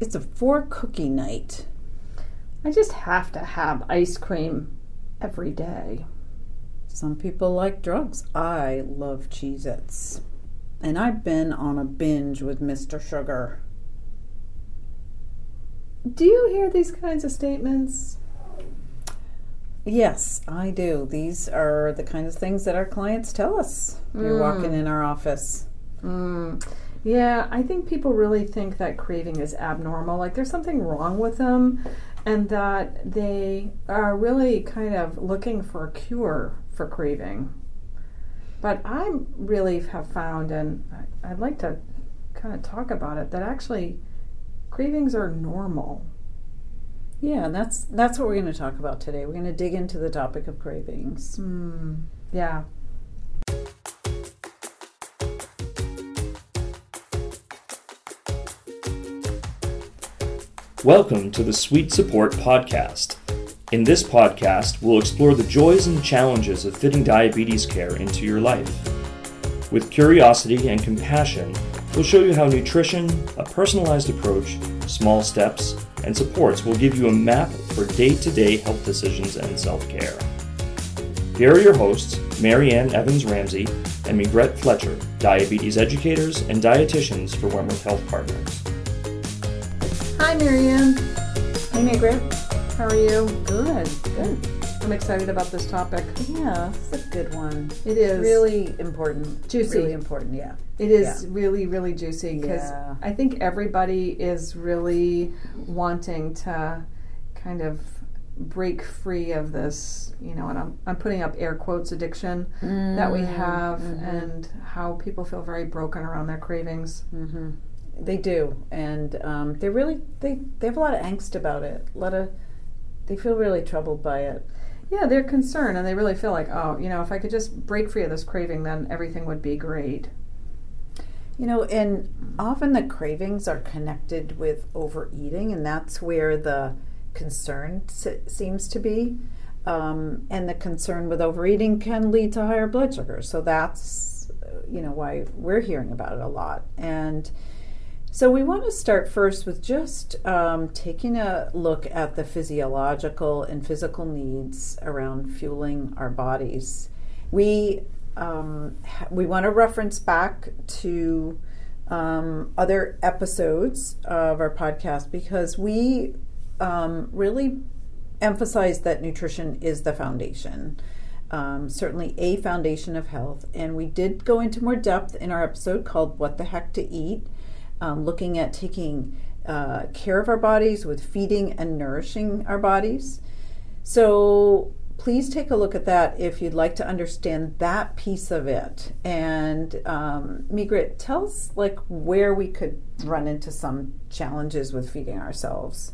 it's a four cookie night. I just have to have ice cream every day. Some people like drugs. I love Cheez Its. And I've been on a binge with Mr. Sugar. Do you hear these kinds of statements? Yes, I do. These are the kinds of things that our clients tell us. You're walking in our office. Mm. Yeah, I think people really think that craving is abnormal. Like there's something wrong with them, and that they are really kind of looking for a cure for craving. But I really have found, and I'd like to kind of talk about it, that actually cravings are normal. Yeah, and that's that's what we're going to talk about today. We're going to dig into the topic of cravings. Mm. Yeah. Welcome to the Sweet Support Podcast. In this podcast, we'll explore the joys and challenges of fitting diabetes care into your life. With curiosity and compassion, we'll show you how nutrition, a personalized approach, small steps, and supports will give you a map for day to day health decisions and self care. Here are your hosts, Marianne Evans Ramsey and Megrette Fletcher, diabetes educators and dietitians for Wentworth Health Partners. Hi, Marianne. Hey, Margaret. How are you? Good, good. I'm excited about this topic. Yeah, it's a good one. It is Really important. Juicy. Really important, yeah. It is Yeah. really, really juicy because Yeah. I think everybody is really wanting to kind of break free of this, you know, and I'm, I'm putting up air quotes addiction that we have and how people feel very broken around their cravings. hmm They do, and um, they really they they have a lot of angst about it. A lot of they feel really troubled by it. Yeah, they're concerned and they really feel like, oh, you know, if I could just break free of this craving, then everything would be great. You know, and often the cravings are connected with overeating, and that's where the concern se- seems to be. Um, and the concern with overeating can lead to higher blood sugar. So that's, you know, why we're hearing about it a lot. And so we want to start first with just um, taking a look at the physiological and physical needs around fueling our bodies. We um, we want to reference back to um, other episodes of our podcast because we um, really emphasize that nutrition is the foundation. Um, certainly a foundation of health. And we did go into more depth in our episode called What the Heck to Eat, um, looking at taking uh, care of our bodies with feeding and nourishing our bodies. So please take a look at that if you'd like to understand that piece of it. And um, Megrette, tell us like where we could run into some challenges with feeding ourselves.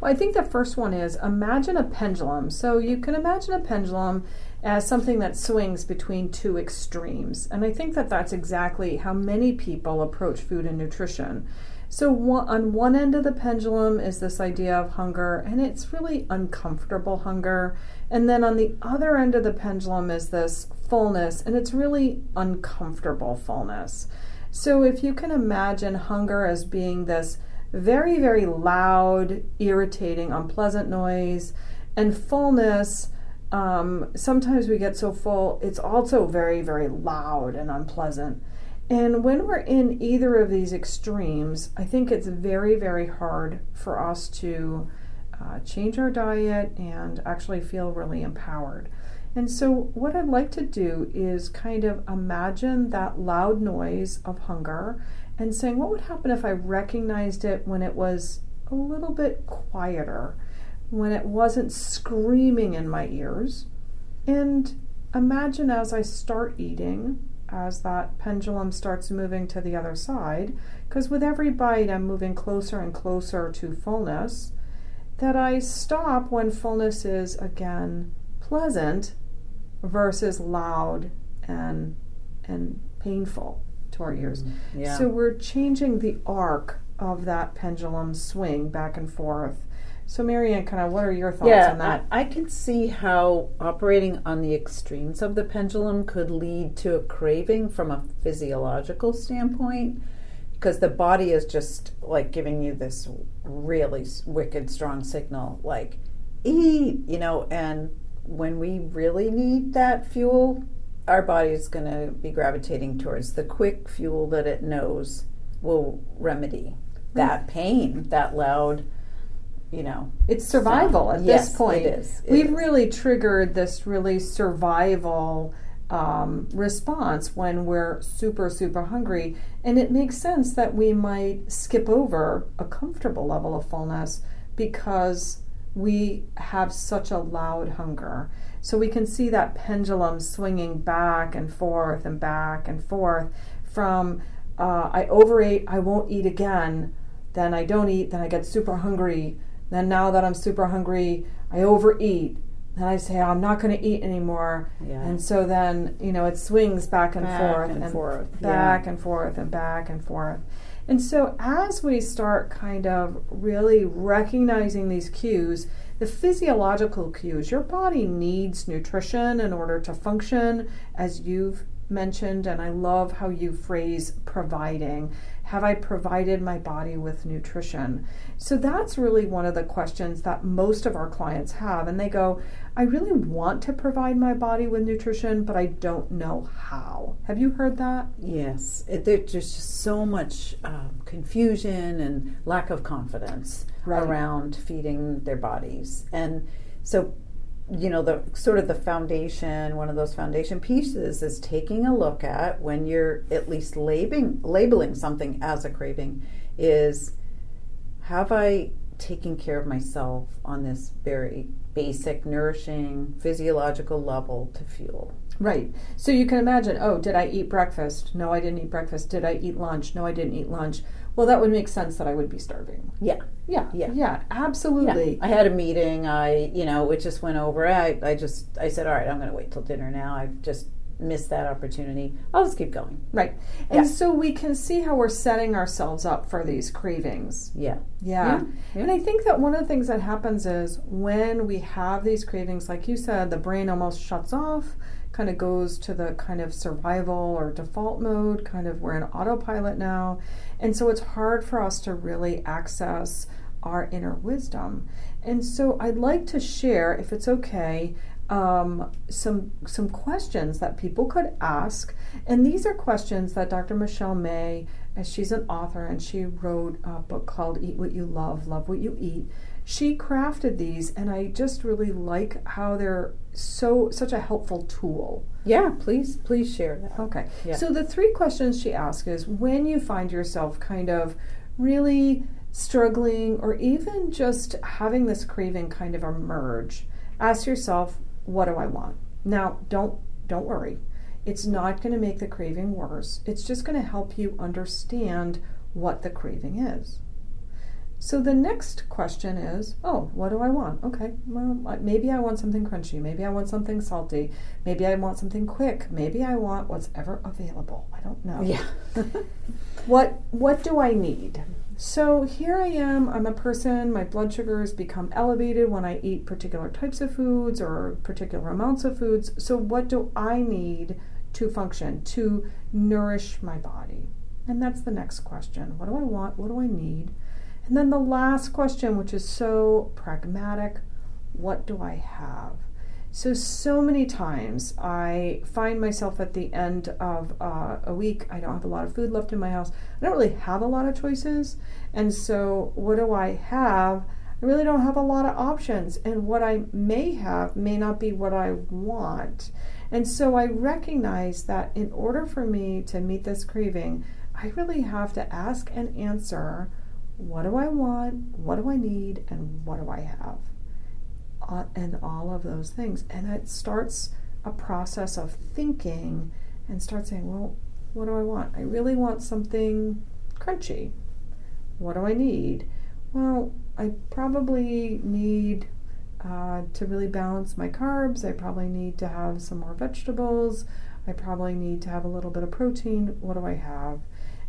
Well, I think the first one is imagine a pendulum. So you can imagine a pendulum as something that swings between two extremes. And I think that that's exactly how many people approach food and nutrition. So, on one end of the pendulum is this idea of hunger, and it's really uncomfortable hunger. And then on the other end of the pendulum is this fullness, and it's really uncomfortable fullness. So, if you can imagine hunger as being this very, very loud, irritating, unpleasant noise, and fullness. Um, sometimes we get so full, it's also very, very loud and unpleasant. And when we're in either of these extremes, I think it's very, very hard for us to uh, change our diet and actually feel really empowered. And so, what I'd like to do is kind of imagine that loud noise of hunger and saying, what would happen if I recognized it when it was a little bit quieter, when it wasn't screaming in my ears? And imagine as I start eating, as that pendulum starts moving to the other side, because with every bite I'm moving closer and closer to fullness, that I stop when fullness is again pleasant versus loud and and painful to our ears. Mm-hmm. Yeah. So we're changing the arc of that pendulum swing back and forth. So Marianne, kind of, what are your thoughts yeah, on that? I, I can see how operating on the extremes of the pendulum could lead to a craving from a physiological standpoint. because the body is just like giving you this really wicked strong signal like eat you know and when we really need that fuel our body is going to be gravitating towards the quick fuel that it knows will remedy mm. that pain that loud you know It's survival at Yes, this point. it is. It We've is. really triggered this really survival um, response when we're super, super hungry. And it makes sense that we might skip over a comfortable level of fullness because we have such a loud hunger. So we can see that pendulum swinging back and forth and back and forth from uh, I overate, I won't eat again, then I don't eat, then I get super hungry, then now that I'm super hungry, I overeat. Then I say I'm not going to eat anymore, Yeah. and so then you know it swings back and Back forth and forth, back and forth and back and forth. And so as we start kind of really recognizing these cues, the physiological cues, your body needs nutrition in order to function, as you've mentioned, and I love how you phrase providing. Have I provided my body with nutrition? So that's really one of the questions that most of our clients have. And they go, I really want to provide my body with nutrition, but I don't know how. Have you heard that? Yes, it, there's just so much um, confusion and lack of confidence Right. around feeding their bodies, and so you know the sort of the foundation. One of those foundation pieces is taking a look at when you're at least labeling labeling something as a craving is have I taken care of myself on this very basic, nourishing, physiological level to fuel. Right. So you can imagine, oh, did I eat breakfast? No, I didn't eat breakfast. Did I eat lunch? No, I didn't eat lunch. Well, that would make sense that I would be starving. Yeah. Yeah. Yeah. Yeah, absolutely. I had a meeting. I, you know, it just went over. I, I just, I said, all right, I'm going to wait till dinner now. I've just missed that opportunity. I'll just keep going. Right. And Yeah. so we can see how we're setting ourselves up for these cravings. Yeah. Yeah. Yeah, yeah. And I think that one of the things that happens is when we have these cravings, like you said, the brain almost shuts off, kind of goes to the kind of survival or default mode, kind of we're in autopilot now. And so it's hard for us to really access our inner wisdom. And so I'd like to share, if it's okay, um, some some questions that people could ask, and these are questions that Dr. Michelle May, as she's an author and she wrote a book called "Eat What You Love, Love What You Eat." She crafted these, and I just really like how they're so such a helpful tool. Yeah. Please, please share that. Okay. Yeah. So the three questions she asks is when you find yourself kind of really struggling or even just having this craving kind of emerge, ask yourself, what do I want? Now, don't don't worry. It's not going to make the craving worse. It's just going to help you understand what the craving is. So the next question is, oh, what do I want? Okay, well, maybe I want something crunchy. Maybe I want something salty. Maybe I want something quick. Maybe I want what's ever available. I don't know. Yeah. What what do I need? So here I am. I'm a person. My blood sugars become elevated when I eat particular types of foods or particular amounts of foods. So what do I need to function to nourish my body? And that's the next question. What do I want? What do I need? And then the last question, which is so pragmatic, what do I have? So, so many times I find myself at the end of uh, a week, I don't have a lot of food left in my house. I don't really have a lot of choices. And so, what do I have? I really don't have a lot of options. And what I may have may not be what I want. And so, I recognize that in order for me to meet this craving, I really have to ask and answer what do I want? What do I need? And what do I have? uh, and all of those things. And it starts a process of thinking and start saying, well, what do I want? I really want something crunchy. What do I need? Well, I probably need uh, to really balance my carbs. I probably need to have some more vegetables. I probably need to have a little bit of protein. What do I have?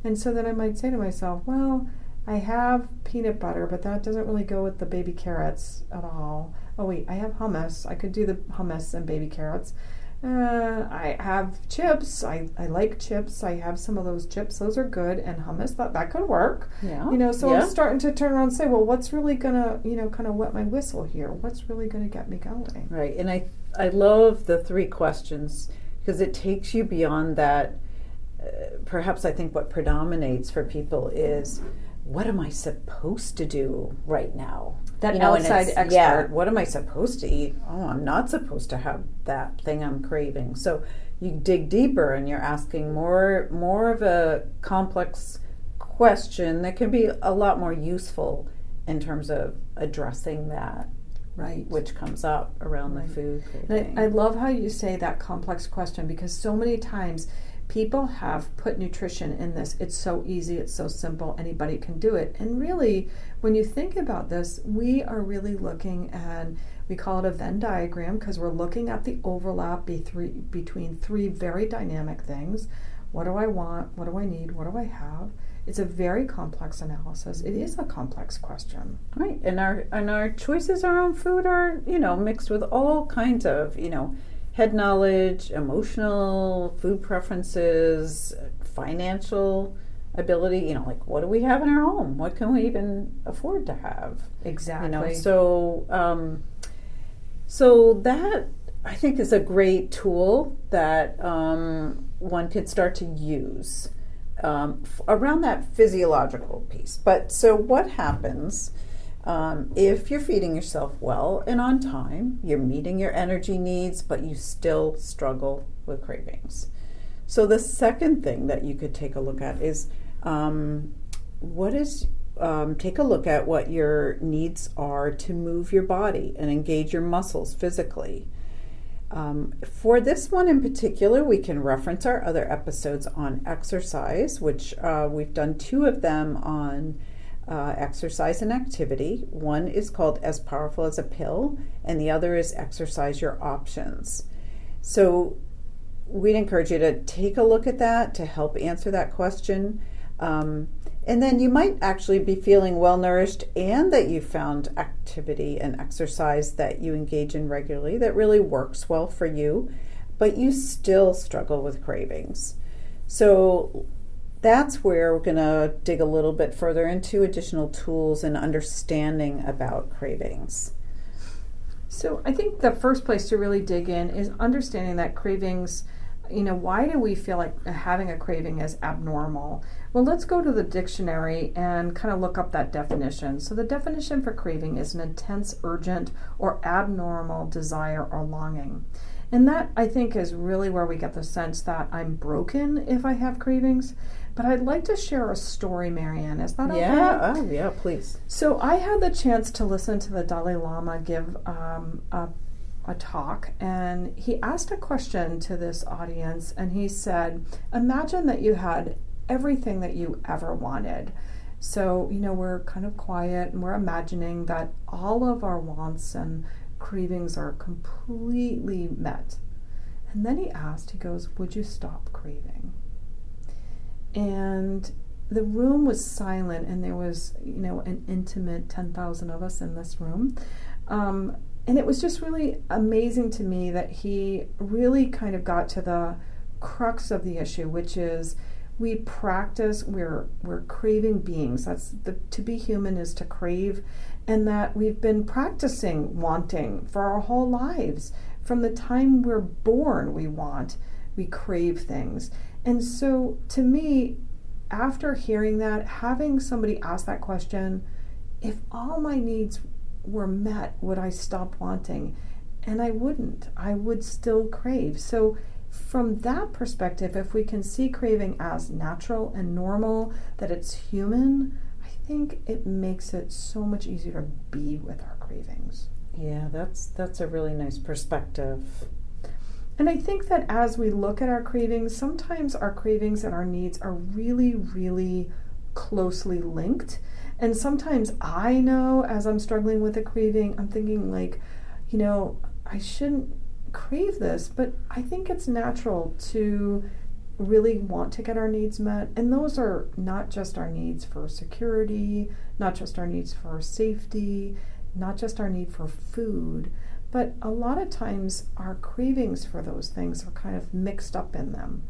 And so then I might say to myself, well, I have peanut butter, but that doesn't really go with the baby carrots at all. Oh, wait, I have hummus. I could do the hummus and baby carrots. uh, I have chips. I, I like chips. I have some of those chips. Those are good. And hummus, that, that could work. Yeah. You know, so yeah. I'm starting to turn around and say, well, what's really going to, you know, kind of wet my whistle here? What's really going to get me going? Right. And I, I love the three questions because it takes you beyond that. Uh, perhaps I think what predominates for people is what am I supposed to do right now? That You know, outside expert. Yeah, what am I supposed to eat? Oh, I'm not supposed to have that thing I'm craving. So you dig deeper and you're asking more more of a complex question that can be a lot more useful in terms of addressing that Right. which comes up around Right. the food. I, I love how you say that complex question because so many times people have put nutrition in this. It's so easy, it's so simple, anybody can do it. And really, when you think about this, we are really looking at, we call it a Venn diagram because we're looking at the overlap be three, between three very dynamic things. What do I want? What do I need? What do I have? It's a very complex analysis. It is a complex question. Right, and our and our choices around food are you know mixed with all kinds of you know head knowledge, emotional, food preferences, financial ability. You know, like what do we have in our home? What can we even afford to have? Exactly. You know, so um, so that I think is a great tool that um, one could start to use um, f- around that physiological piece. But so what happens um, if you're feeding yourself well and on time? You're meeting your energy needs, but you still struggle with cravings. So the second thing that you could take a look at is um, what is um, take a look at what your needs are to move your body and engage your muscles physically. Um, for this one in particular, we can reference our other episodes on exercise, which uh, we've done two of them on uh, exercise and activity. One is called As Powerful as a Pill, and the other is Exercise Your Options. So we'd encourage you to take a look at that to help answer that question. Um, and then you might actually be feeling well nourished and that you found activity and exercise that you engage in regularly that really works well for you, but you still struggle with cravings. So that's where we're going to dig a little bit further into additional tools and understanding about cravings. So I think the first place to really dig in is understanding that cravings, you know, why do we feel like having a craving is abnormal? Well, let's go to the dictionary and kind of look up that definition. So the definition for craving is an intense, urgent, or abnormal desire or longing. And that I think is really where we get the sense that I'm broken if I have cravings. But I'd like to share a story, Marianne. Is that okay? Yeah, oh, yeah, please. So I had the chance to listen to the Dalai Lama give um, a, a talk, and he asked a question to this audience, and he said, "Imagine that you had everything that you ever wanted." So you know we're kind of quiet, and we're imagining that all of our wants and cravings are completely met. And then he asked, he goes, "Would you stop craving?" And the room was silent and there was you know an intimate 10,000 of us in this room. Um, and it was just really amazing to me that he really kind of got to the crux of the issue which is we practice we're we're craving beings. That's the to be human is to crave and that we've been practicing wanting for our whole lives. From the time we're born we want we crave things and so, to me, after hearing that, having somebody ask that question, if all my needs were met, would I stop wanting? And I wouldn't. I would still crave. So, from that perspective, if we can see craving as natural and normal, that it's human, I think it makes it so much easier to be with our cravings. Yeah, that's that's a really nice perspective. And I think that as we look at our cravings, sometimes our cravings and our needs are really, really closely linked. And sometimes I know as I'm struggling with a craving, I'm thinking, like, you know, I shouldn't crave this, but I think it's natural to really want to get our needs met. And those are not just our needs for security, not just our needs for safety, not just our need for food, But a lot of times our cravings for those things are kind of mixed up in them.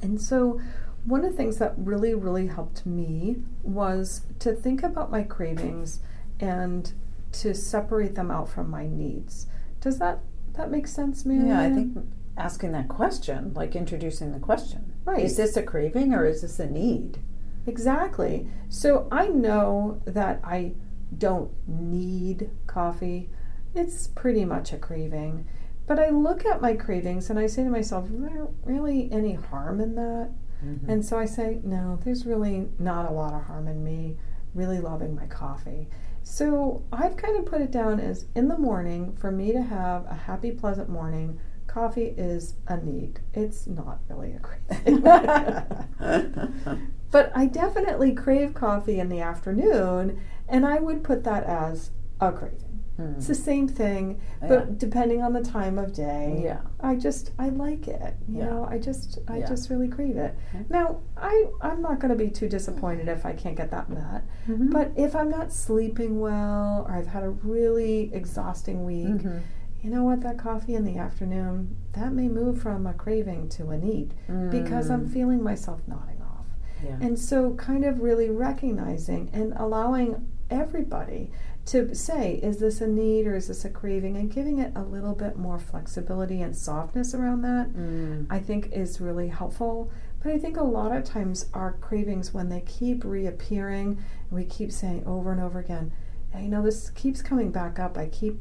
And so, one of the things that really, really helped me was to think about my cravings and to separate them out from my needs. Does that that make sense, Mary? Yeah, I think asking that question, like introducing the question. Right. Is this a craving or is this a need? Exactly. So I know that I don't need coffee. It's pretty much a craving. But I look at my cravings and I say to myself, is there really any harm in that? Mm-hmm. And so I say, no, there's really not a lot of harm in me really loving my coffee. So I've kind of put it down as in the morning, for me to have a happy, pleasant morning, coffee is a need. It's not really a craving. but I definitely crave coffee in the afternoon, and I would put that as a craving. Hmm. It's the same thing, but Yeah. depending on the time of day, Yeah. I just I like it. You Yeah. know, I just I Yeah. just really crave it. Okay. Now, I I'm not going to be too disappointed if I can't get that met. Mhm. But if I'm not sleeping well or I've had a really exhausting week, Mhm. you know what? That coffee in the afternoon that may move from a craving to a need because I'm Mm. feeling myself nodding off. Yeah. And so, kind of really recognizing and allowing everybody to say, is this a need or is this a craving? And giving it a little bit more flexibility and softness around that, Mm. I think is really helpful. But I think a lot of times our cravings, when they keep reappearing and we keep saying over and over again, you know, this keeps coming back up. I keep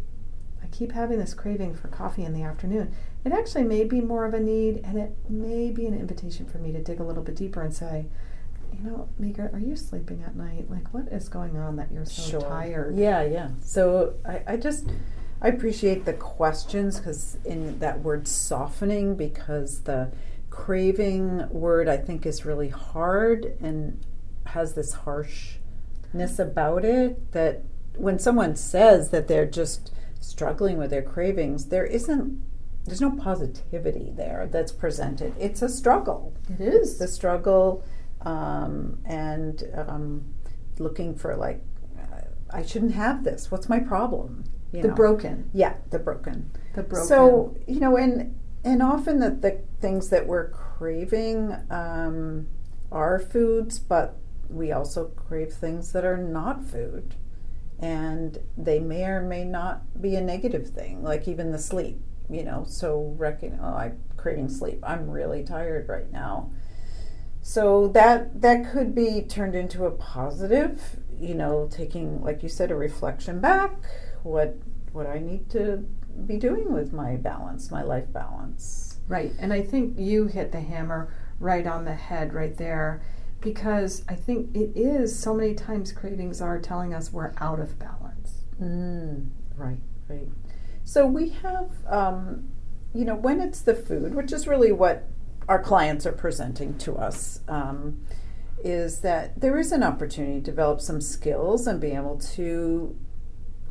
I keep having this craving for coffee in the afternoon. It actually may be more of a need, and it may be an invitation for me to dig a little bit deeper and say, you know, Megrette, are you sleeping at night? Like, what is going on that you're so Sure. tired? Yeah, yeah. So I, I just I appreciate the questions because in that word softening because the craving word I think is really hard and has this harshness about it that when someone says that they're just struggling with their cravings, there isn't there's no positivity there that's presented. It's a struggle. It's is. the struggle um, and um, looking for like uh, I shouldn't have this. What's my problem? You the know? broken. Yeah, the broken. The broken. So you know, and and often the, the things that we're craving um, are foods, but we also crave things that are not food, and they may or may not be a negative thing. Like even the sleep. You know, so reckon oh I'm craving sleep. I'm really tired right now. So that that could be turned into a positive, you know, taking like you said a reflection back, what what I need to be doing with my balance, my life balance. Right. And I think you hit the hammer right on the head right there because I think it is so many times cravings are telling us we're out of balance. Mm, right, right. So we have, um, you know, when it's the food, which is really what our clients are presenting to us, um, is that there is an opportunity to develop some skills and be able to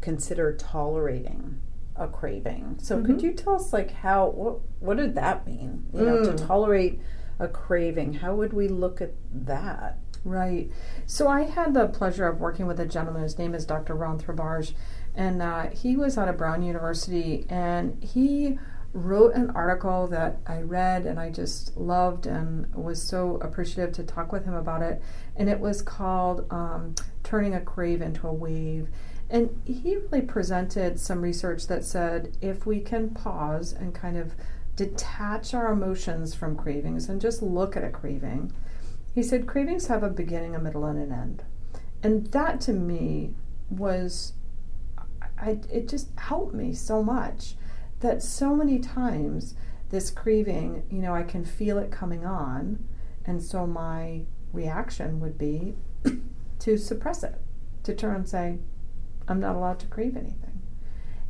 consider tolerating a craving. So could Mhm. you tell us like how what what did that mean? You know, to Mm. tolerate a craving. How would we look at that? Right. So I had the pleasure of working with a gentleman. His name is Dr. Ron Thrabage, and uh, he was out of Brown University, and he wrote an article that I read and I just loved and was so appreciative to talk with him about it. And it was called um, "Turning a Crave into a Wave." And he really presented some research that said if we can pause and kind of detach our emotions from cravings and just look at a craving, he said cravings have a beginning, a middle, and an end. And that to me was, I, it just helped me so much that so many times this craving, you know, I can feel it coming on. And so my reaction would be to suppress it, to turn and say, I'm not allowed to crave anything.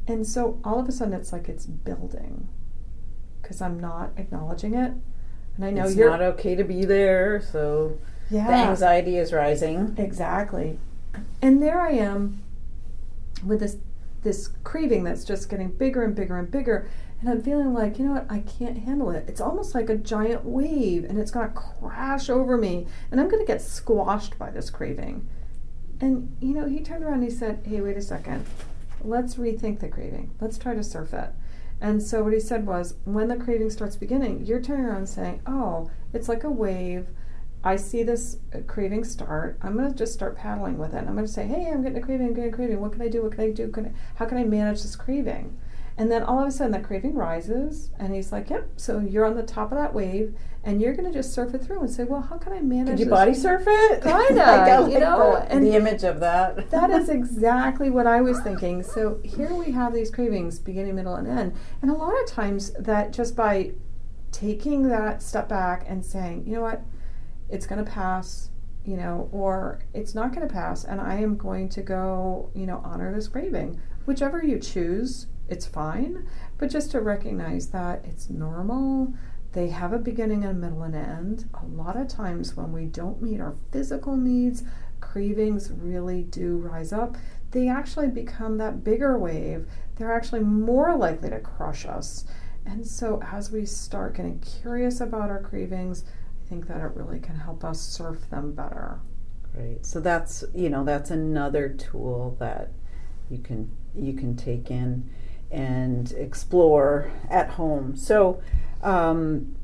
And so all of a sudden it's like it's building because I'm not acknowledging it. And I know it's you're not okay to be there, so yeah, the anxiety is rising. Exactly. And there I am with this this craving that's just getting bigger and bigger and bigger. And I'm feeling like, you know what, I can't handle it. It's almost like a giant wave and it's gonna crash over me and I'm gonna get squashed by this craving. And you know, he turned around and he said, Hey, wait a second. let's rethink the craving. Let's try to surf it. And so what he said was, when the craving starts beginning, you're turning around saying, oh, it's like a wave. I see this craving start. I'm going to just start paddling with it. I'm going to say, hey, I'm getting a craving. I'm getting a craving. What can I do? What can I do? Can I, how can I manage this craving? And then all of a sudden that craving rises, and he's like, "Yep." So you're on the top of that wave, and you're going to just surf it through and say, "Well, how can I manage?" Could you this? body surf it? Kinda, I you like know, the, and the image of that. That is exactly what I was thinking. So here we have these cravings, beginning, middle, and end, and a lot of times that just by taking that step back and saying, "You know what? It's going to pass." You know, or it's not going to pass, and I am going to go, you know, honor this craving. Whichever you choose, it's fine. But just to recognize that it's normal, they have a beginning, and a middle, and end. A lot of times when we don't meet our physical needs, cravings really do rise up. They actually become that bigger wave. They're actually more likely to crush us. And so as we start getting curious about our cravings, think that it really can help us surf them better. Right. So that's you know that's another tool that you can you can take in and explore at home. So um,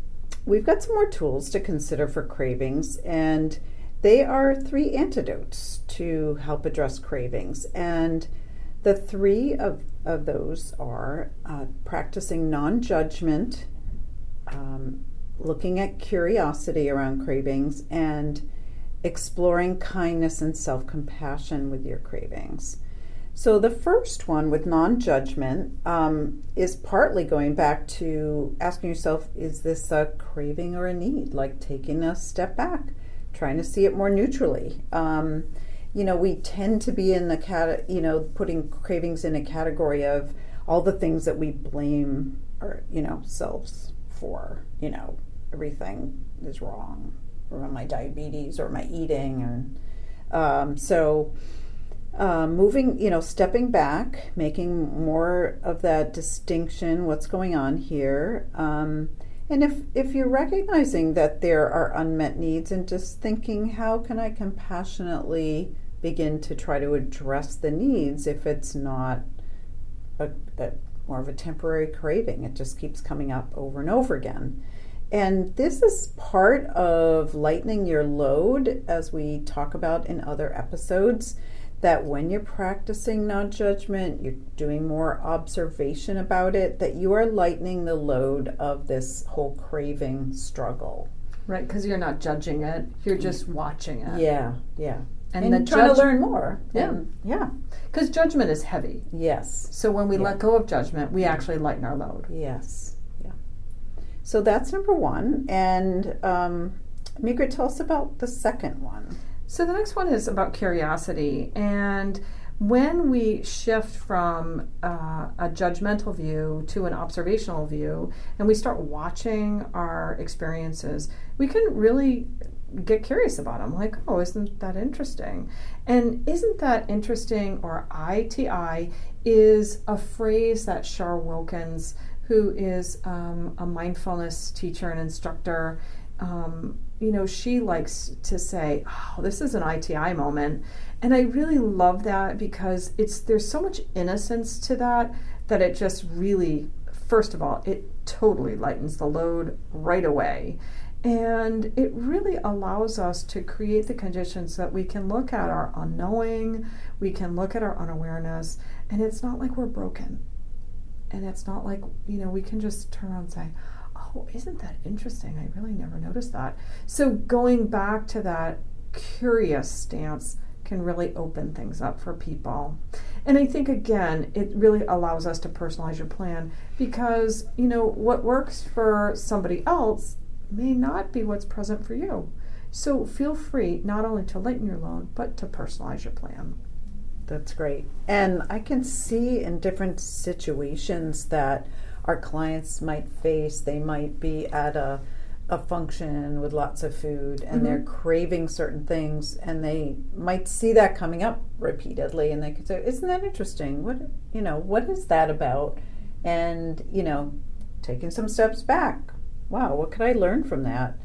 we've got some more tools to consider for cravings, and they are three antidotes to help address cravings. And the three of, of those are uh, practicing non judgment, um, looking at curiosity around cravings, and exploring kindness and self compassion with your cravings. So, the first one with non judgment um, is partly going back to asking yourself is this a craving or a need? Like taking a step back, trying to see it more neutrally. Um, you know, we tend to be in the cat, you know, putting cravings in a category of all the things that we blame our, you know, selves for. You know, everything is wrong, or my diabetes, or my eating, and um, so uh, moving, you know, stepping back, making more of that distinction, what's going on here. Um, and if, if you're recognizing that there are unmet needs and just thinking, how can I compassionately begin to try to address the needs if it's not a, a more of a temporary craving? It just keeps coming up over and over again. And this is part of lightening your load, as we talk about in other episodes that when you're practicing non judgment, you're doing more observation about it, that you are lightening the load of this whole craving struggle. Right, because you're not judging it, you're just watching it. Yeah, yeah. And, And, trying judge- to learn more. Yeah. And- yeah. Because judgment is heavy. Yes. So when we Yeah. let go of judgment, we actually lighten our load. Yes. So that's number one. And um, Megrette, tell us about the second one. So the next one is about curiosity. And when we shift from uh, a judgmental view to an observational view and we start watching our experiences, we can really get curious about them. Like, oh, isn't that interesting? And isn't that interesting, or ITI, is a phrase that Char Wilkins, who is um, a mindfulness teacher and instructor, um, you know, she likes to say, "Oh, this is an ITI moment," and I really love that because it's there's so much innocence to that that it just really, first of all, it totally lightens the load right away. And it really allows us to create the conditions that we can look at our unknowing, we can look at our unawareness, and it's not like we're broken. And it's not like, you know, we can just turn around and say, oh, isn't that interesting? I really never noticed that. So going back to that curious stance can really open things up for people. And I think again, it really allows us to personalize your plan because, you know, what works for somebody else may not be what's present for you. So feel free not only to lighten your load, but to personalize your plan. That's great. And I can see in different situations that our clients might face, they might be at a, a function with lots of food and they're craving certain things and they might see that coming up repeatedly and they could say, Isn't that interesting? What you know, what is that about? And, you know, taking some steps back. Wow, what could I learn from that?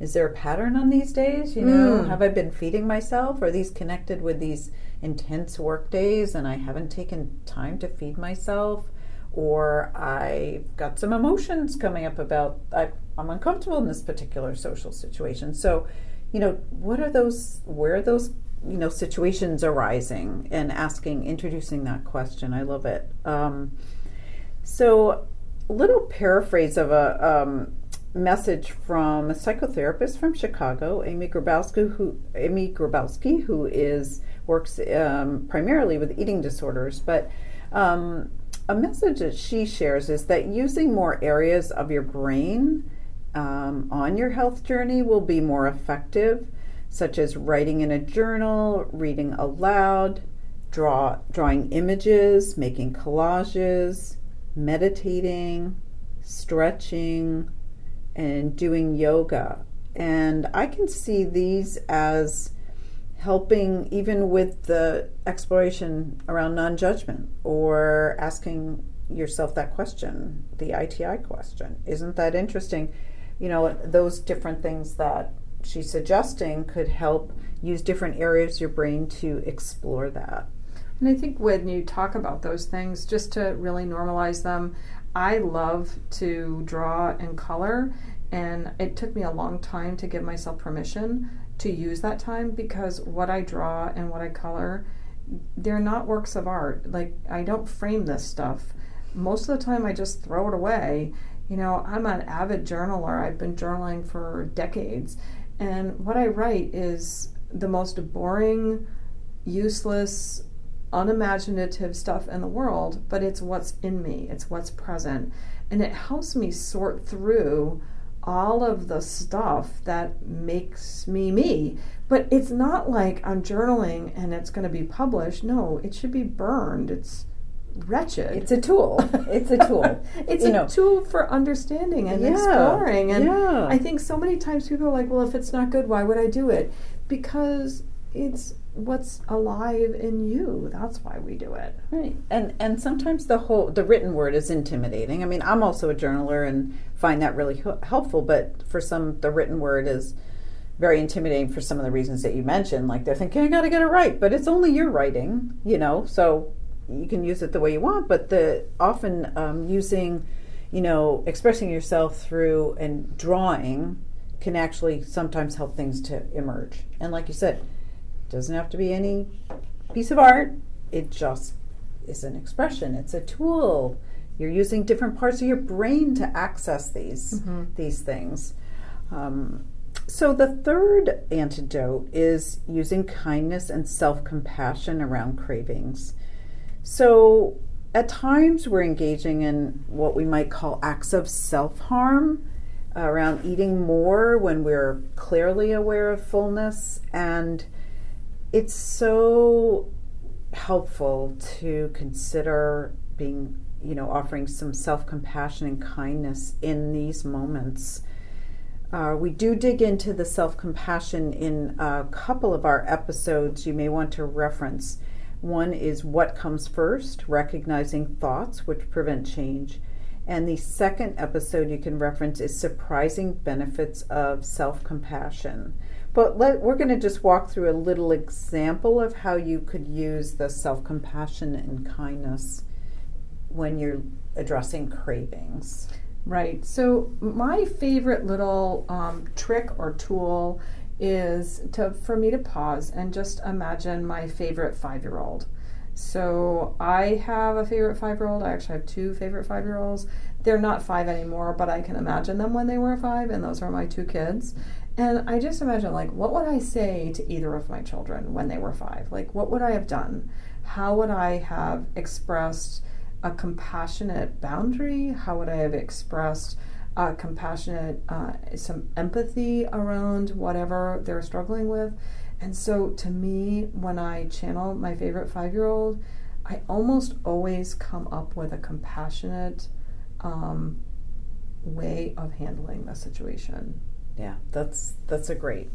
Is there a pattern on these days? You know, Mm. have I been feeding myself? Are these connected with these intense work days and I haven't taken time to feed myself, or I've got some emotions coming up about I, I'm uncomfortable in this particular social situation. So, you know, what are those, where are those, you know, situations arising and asking, introducing that question? I love it. Um, so, a little paraphrase of a, um, message from a psychotherapist from Chicago, Amy Grabowski, who Amy Grabowski, who is works um, primarily with eating disorders, but um, a message that she shares is that using more areas of your brain um, on your health journey will be more effective, such as writing in a journal, reading aloud, draw drawing images, making collages, meditating, stretching and doing yoga. And I can see these as helping even with the exploration around non judgment or asking yourself that question, the ITI question. Isn't that interesting? You know, those different things that she's suggesting could help use different areas of your brain to explore that. And I think when you talk about those things, just to really normalize them, I love to draw and color, and it took me a long time to give myself permission to use that time because what I draw and what I color, they're not works of art. Like, I don't frame this stuff. Most of the time, I just throw it away. You know, I'm an avid journaler, I've been journaling for decades, and what I write is the most boring, useless, unimaginative stuff in the world, but it's what's in me, it's what's present. And it helps me sort through all of the stuff that makes me me. But it's not like I'm journaling and it's going to be published. No, it should be burned. It's wretched. It's a tool. It's a tool. it's you a know. tool for understanding and Yeah, exploring. And yeah. I think so many times people are like, well, if it's not good, why would I do it? Because it's what's alive in you. That's why we do it. Right, and and sometimes the whole the written word is intimidating. I mean, I'm also a journaler and find that really helpful. But for some, the written word is very intimidating for some of the reasons that you mentioned. Like they're thinking, I got to get it right, but it's only your writing, you know. So you can use it the way you want. But the often um, using, you know, expressing yourself through and drawing can actually sometimes help things to emerge. And like you said, doesn't have to be any piece of art. It just is an expression. It's a tool. You're using different parts of your brain to access these these things. Um, so the third antidote is using kindness and self compassion around cravings. So at times we're engaging in what we might call acts of self harm around eating more when we're clearly aware of fullness and it's so helpful to consider being, you know, offering some self compassion and kindness in these moments. Uh, we do dig into the self compassion in a couple of our episodes you may want to reference. One is What Comes First, recognizing thoughts which prevent change. And the second episode you can reference is Surprising Benefits of Self Compassion. But let, we're going to just walk through a little example of how you could use the self compassion and kindness when you're addressing cravings. Right. So my favorite little um, trick or tool is to for me to pause and just imagine my favorite five year old. So I have a favorite five year old. I actually have two favorite five year olds. They're not five anymore, but I can imagine them when they were five, and those are my two kids. And I just imagine, like, what would I say to either of my children when they were five? Like, what would I have done? How would I have expressed a compassionate boundary? How would I have expressed uh, compassionate, uh, some empathy around whatever they're struggling with? And so, to me, when I channel my favorite five year old, I almost always come up with a compassionate um, way of handling the situation. Yeah, that's that's a great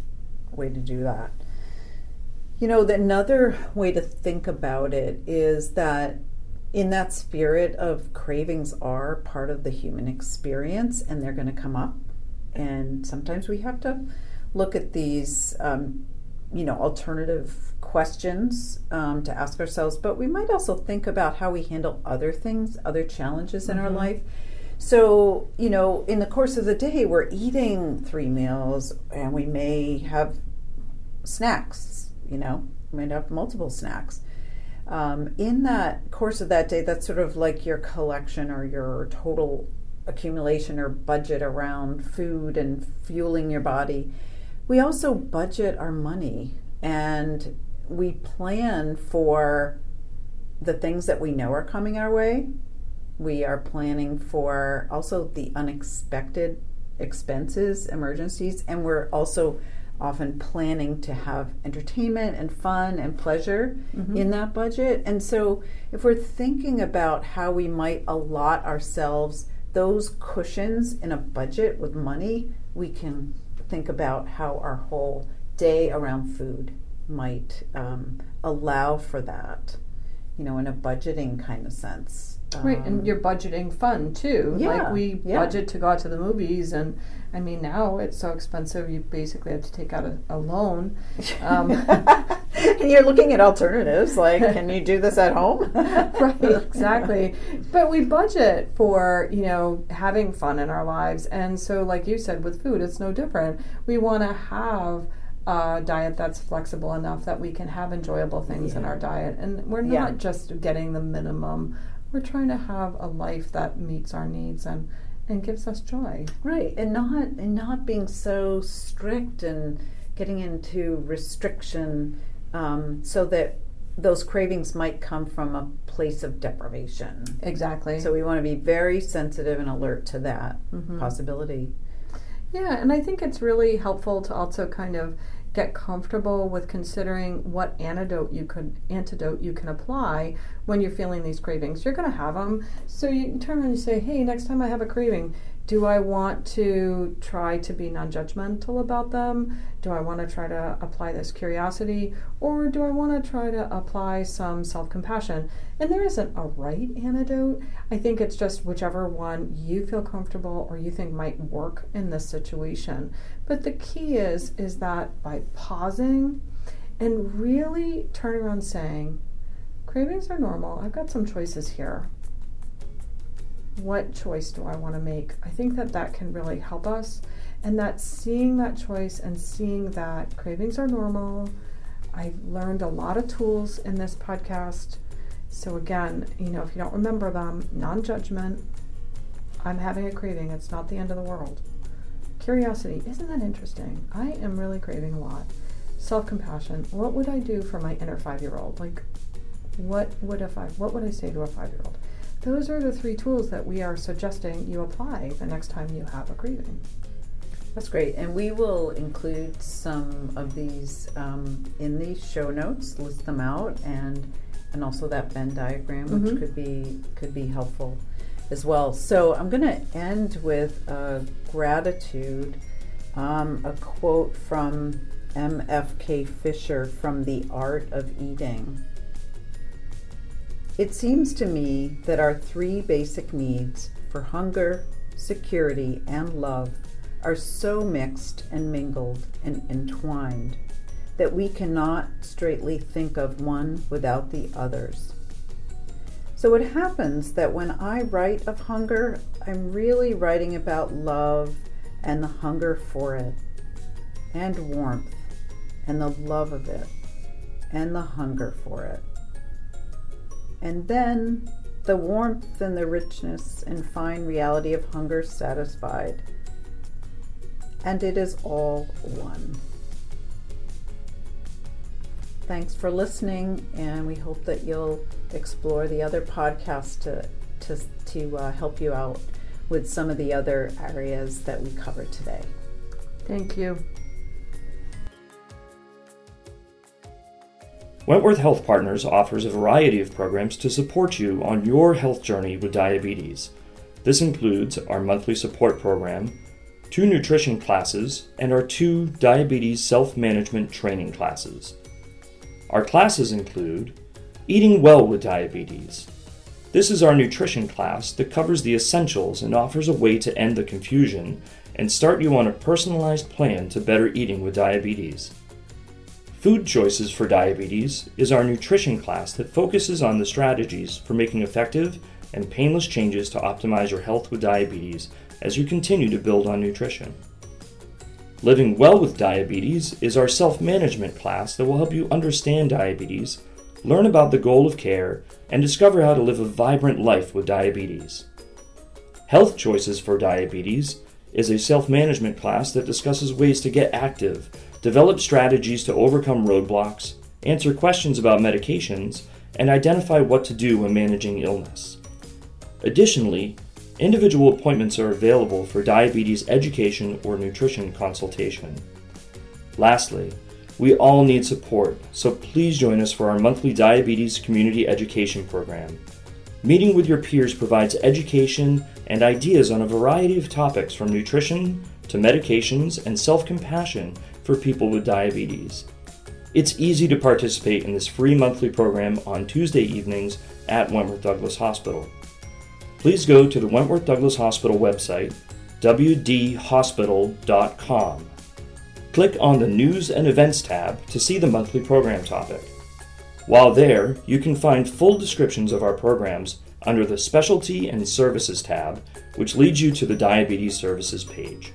way to do that. You know, the, another way to think about it is that in that spirit of cravings are part of the human experience and they're going to come up. And sometimes we have to look at these, um, you know, alternative questions um, to ask ourselves, but we might also think about how we handle other things, other challenges in our life. So, you know, in the course of the day, we're eating three meals and we may have snacks, you know, we might have multiple snacks. Um, in that course of that day, that's sort of like your collection or your total accumulation or budget around food and fueling your body. We also budget our money and we plan for the things that we know are coming our way. We are planning for also the unexpected expenses, emergencies, and we're also often planning to have entertainment and fun and pleasure in that budget. And so, if we're thinking about how we might allot ourselves those cushions in a budget with money, we can think about how our whole day around food might um, allow for that, you know, in a budgeting kind of sense. Right, Um, and you're budgeting fun too. Yeah, like we yeah. budget to go out to the movies, and I mean now it's so expensive. You basically have to take out a, a loan. Um, and you're looking at alternatives like, can you do this at home? right, exactly. But we budget for you know having fun in our lives, and so like you said with food, it's no different. We want to have a diet that's flexible enough that we can have enjoyable things in our diet, and we're not Yeah. just getting the minimum. We're trying to have a life that meets our needs and and gives us joy. Right, and not and not being so strict and getting into restriction, um, so that those cravings might come from a place of deprivation. Exactly. So we want to be very sensitive and alert to that Mm-hmm. possibility. Yeah, and I think it's really helpful to also kind of get comfortable with considering what antidote you could antidote you can apply when you're feeling these cravings. You're going to have them, so you turn around and say, "Hey, next time I have a craving, do I want to try to be non-judgmental about them? Do I want to try to apply this curiosity, or do I want to try to apply some self-compassion?" And there isn't a right antidote. I think it's just whichever one you feel comfortable or you think might work in this situation. But the key is is that by pausing and really turning around saying, cravings are normal. I've got some choices here. What choice do I want to make? I think that that can really help us. And that seeing that choice and seeing that cravings are normal. I've learned a lot of tools in this podcast. So, again, you know, if you don't remember them, non judgment, I'm having a craving, it's not the end of the world. Curiosity, isn't that interesting? I am really craving a lot. Self compassion, what would I do for my inner five year old? Like, what would a five, what would I say to a five year old? Those are the three tools that we are suggesting you apply the next time you have a craving. That's great, and we will include some of these um, in the show notes. List them out, and and also that Venn diagram, which Mhm. could be could be helpful as well. So I'm going to end with uh, gratitude, um, a quote from M.F.K. Fisher from The Art of Eating. It seems to me that our three basic needs for hunger, security, and love are so mixed and mingled and entwined that we cannot straightly think of one without the others. So it happens that when I write of hunger, I'm really writing about love and the hunger for it, and warmth and the love of it, and the hunger for it. And then the warmth and the richness and fine reality of hunger satisfied. And it is all one. Thanks for listening, and we hope that you'll explore the other podcasts to, to, to uh, help you out with some of the other areas that we covered today. Thank you. Wentworth Health Partners offers a variety of programs to support you on your health journey with diabetes. This includes our monthly support program, two nutrition classes, and our two diabetes self management training classes. Our classes include Eating Well with Diabetes. This is our nutrition class that covers the essentials and offers a way to end the confusion and start you on a personalized plan to better eating with diabetes. Food Choices for Diabetes is our nutrition class that focuses on the strategies for making effective and painless changes to optimize your health with diabetes as you continue to build on nutrition. Living Well with Diabetes is our self management class that will help you understand diabetes, learn about the goal of care, and discover how to live a vibrant life with diabetes. Health Choices for Diabetes is a self management class that discusses ways to get active, develop strategies to overcome roadblocks, answer questions about medications, and identify what to do when managing illness. Additionally, individual appointments are available for diabetes education or nutrition consultation. Lastly, we all need support, so please join us for our monthly diabetes community education program. Meeting with your peers provides education and ideas on a variety of topics from nutrition to medications and self compassion for people with diabetes. It's easy to participate in this free monthly program on Tuesday evenings at Wentworth Douglass Hospital. Please go to the Wentworth Douglass Hospital website, wdhospital.com. Click on the News and Events tab to see the monthly program topic. While there, you can find full descriptions of our programs under the Specialty and Services tab, which leads you to the Diabetes Services page.